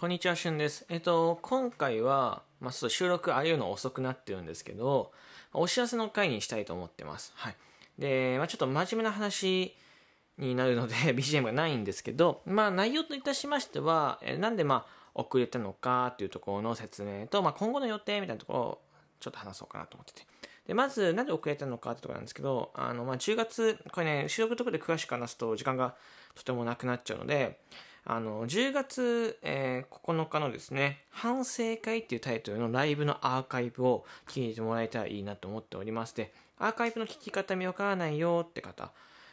こんにちは、しゅんです。えっと、今回は、まあ、ちょっと収録ありうの遅くなってるんですけど、お知らせの回にしたいと思ってます。はい。で、まあ、ちょっと真面目な話になるので、BGM がないんですけど、まあ、内容といたしましては、えなんで、まあ、遅れたのかっていうところの説明と、まあ、今後の予定みたいなところをちょっと話そうかなと思ってて。で、まず、なんで遅れたのかってところなんですけど、あの、まあ、10月、これね、収録ところで詳しく話すと時間がとてもなくなっちゃうので、あの、10月、えー、9日のですね、反省会っていうタイトルのライブのアーカイブを聞いてもらえたらいいなと思っておりまして、アーカイブの聞き方見わからないよって方、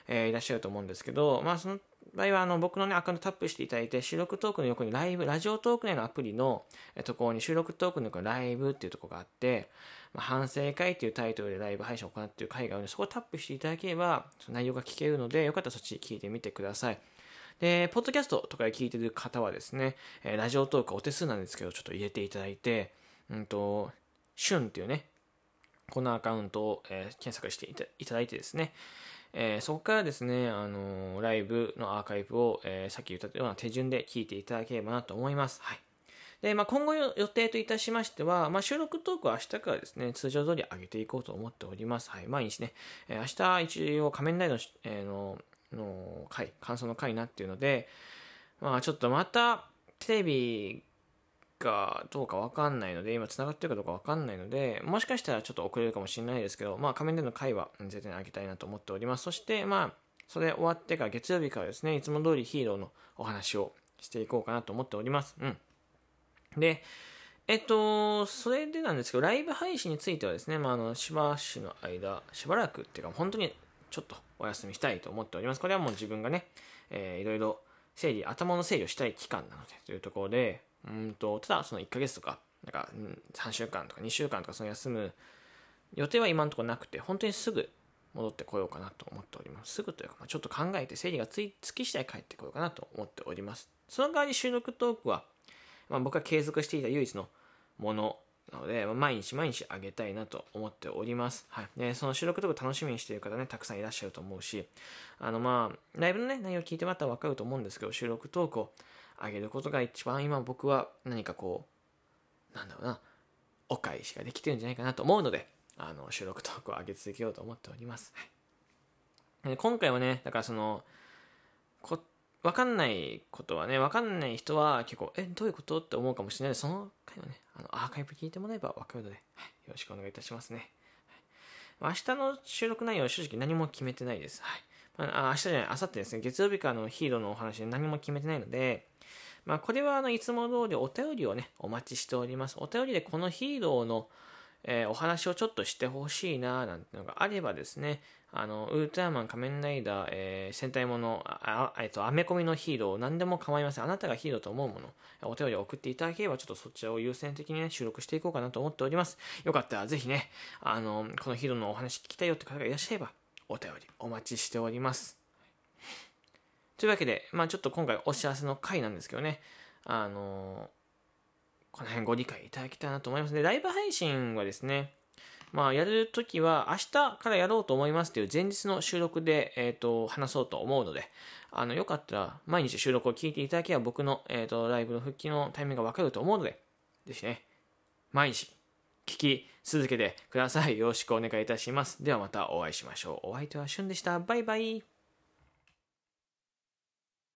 えー、いらっしゃると思うんですけど、まあその場合はあの僕のね、アカウントタップしていただいて、収録トークの横にライブ、ラジオトーク内のアプリのところに収録トークの横にライブっていうところがあって、まあ、反省会っていうタイトルでライブ配信を行っている会があるので、そこをタップしていただければ、内容が聞けるので、よかったらそっち聞いてみてください。で、ポッドキャストとかで聞いてる方はですね、えラジオトークお手数なんですけど、ちょっと入れていただいて、うんと、シュンっていうね、このアカウントを、え、検索していただいてですね、えー、そこからですね、あのー、ライブのアーカイブを、えー、さっき言ったような手順で聞いていただければなと思います。はい。で、まあ、今後予定といたしましては、まあ、収録トークは明日からですね、通常通り上げていこうと思っております。はい。毎日ね、えー、明日一応仮面ライダーの、えー、のの回、感想の回になっていうので、まあちょっとまたテレビがどうかわかんないので、今繋がってるかどうかわかんないので、もしかしたらちょっと遅れるかもしれないですけど、まあ仮面での回は絶対にあげたいなと思っております。そしてまあ、それ終わってから月曜日からですね、いつも通りヒーローのお話をしていこうかなと思っております。うん。で、えっと、それでなんですけど、ライブ配信についてはですね、まあ、あの、しばしの間、しばらくっていうか、本当にちょっとお休みしたいと思っております。これはもう自分がね、えー、いろいろ整理、頭の整理をしたい期間なのでというところで、うんと、ただその1ヶ月とか、なんか3週間とか2週間とかその休む予定は今のところなくて、本当にすぐ戻ってこようかなと思っております。すぐというか、まあ、ちょっと考えて整理がつき次第帰ってこようかなと思っております。その代わり収録トークは、まあ、僕が継続していた唯一のものなので、毎日毎日あげたいなと思っております。はい。で、その収録とか楽しみにしている方ね、たくさんいらっしゃると思うし、あの、まあ、ライブのね、内容聞いてもらったらわかると思うんですけど、収録トークを上げることが一番今僕は何かこう、なんだろうな、お返しができてるんじゃないかなと思うので、あの、収録トークを上げ続けようと思っております。はい。今回はね、だからその、こわかんないことはね、わかんない人は結構、え、どういうことって思うかもしれないその回はね、あの、アーカイブ聞いてもらえばわかるので、はい、よろしくお願いいたしますね。はい、明日の収録内容は正直何も決めてないです。はい。まあ、明日じゃない、明後日ですね、月曜日からのヒーローのお話で何も決めてないので、まあ、これはあの、いつも通りお便りをね、お待ちしております。お便りでこのヒーローの、えー、お話をちょっとしてほしいななんてのがあればですね、あの、ウルトラマン、仮面ライダー、えー、戦隊もの、あ、えっと、アメコミのヒーロー、何でも構いません。あなたがヒーローと思うもの、お便り送っていただければ、ちょっとそちらを優先的にね、収録していこうかなと思っております。よかったら、ぜひね、あの、このヒーローのお話聞きたいよって方がいらっしゃれば、お便りお待ちしております。というわけで、まあちょっと今回お知らせの回なんですけどね、あのこの辺ご理解いただきたいなと思います。で、ライブ配信はですね、まあ、やるときは明日からやろうと思いますっていう前日の収録で、えっ、ー、と、話そうと思うので、あの、よかったら毎日収録を聞いていただければ僕の、えっ、ー、と、ライブの復帰のタイミングがわかると思うので、ぜひね、毎日聞き続けてください。よろしくお願いいたします。ではまたお会いしましょう。お相手はしゅんでした。バイバイ。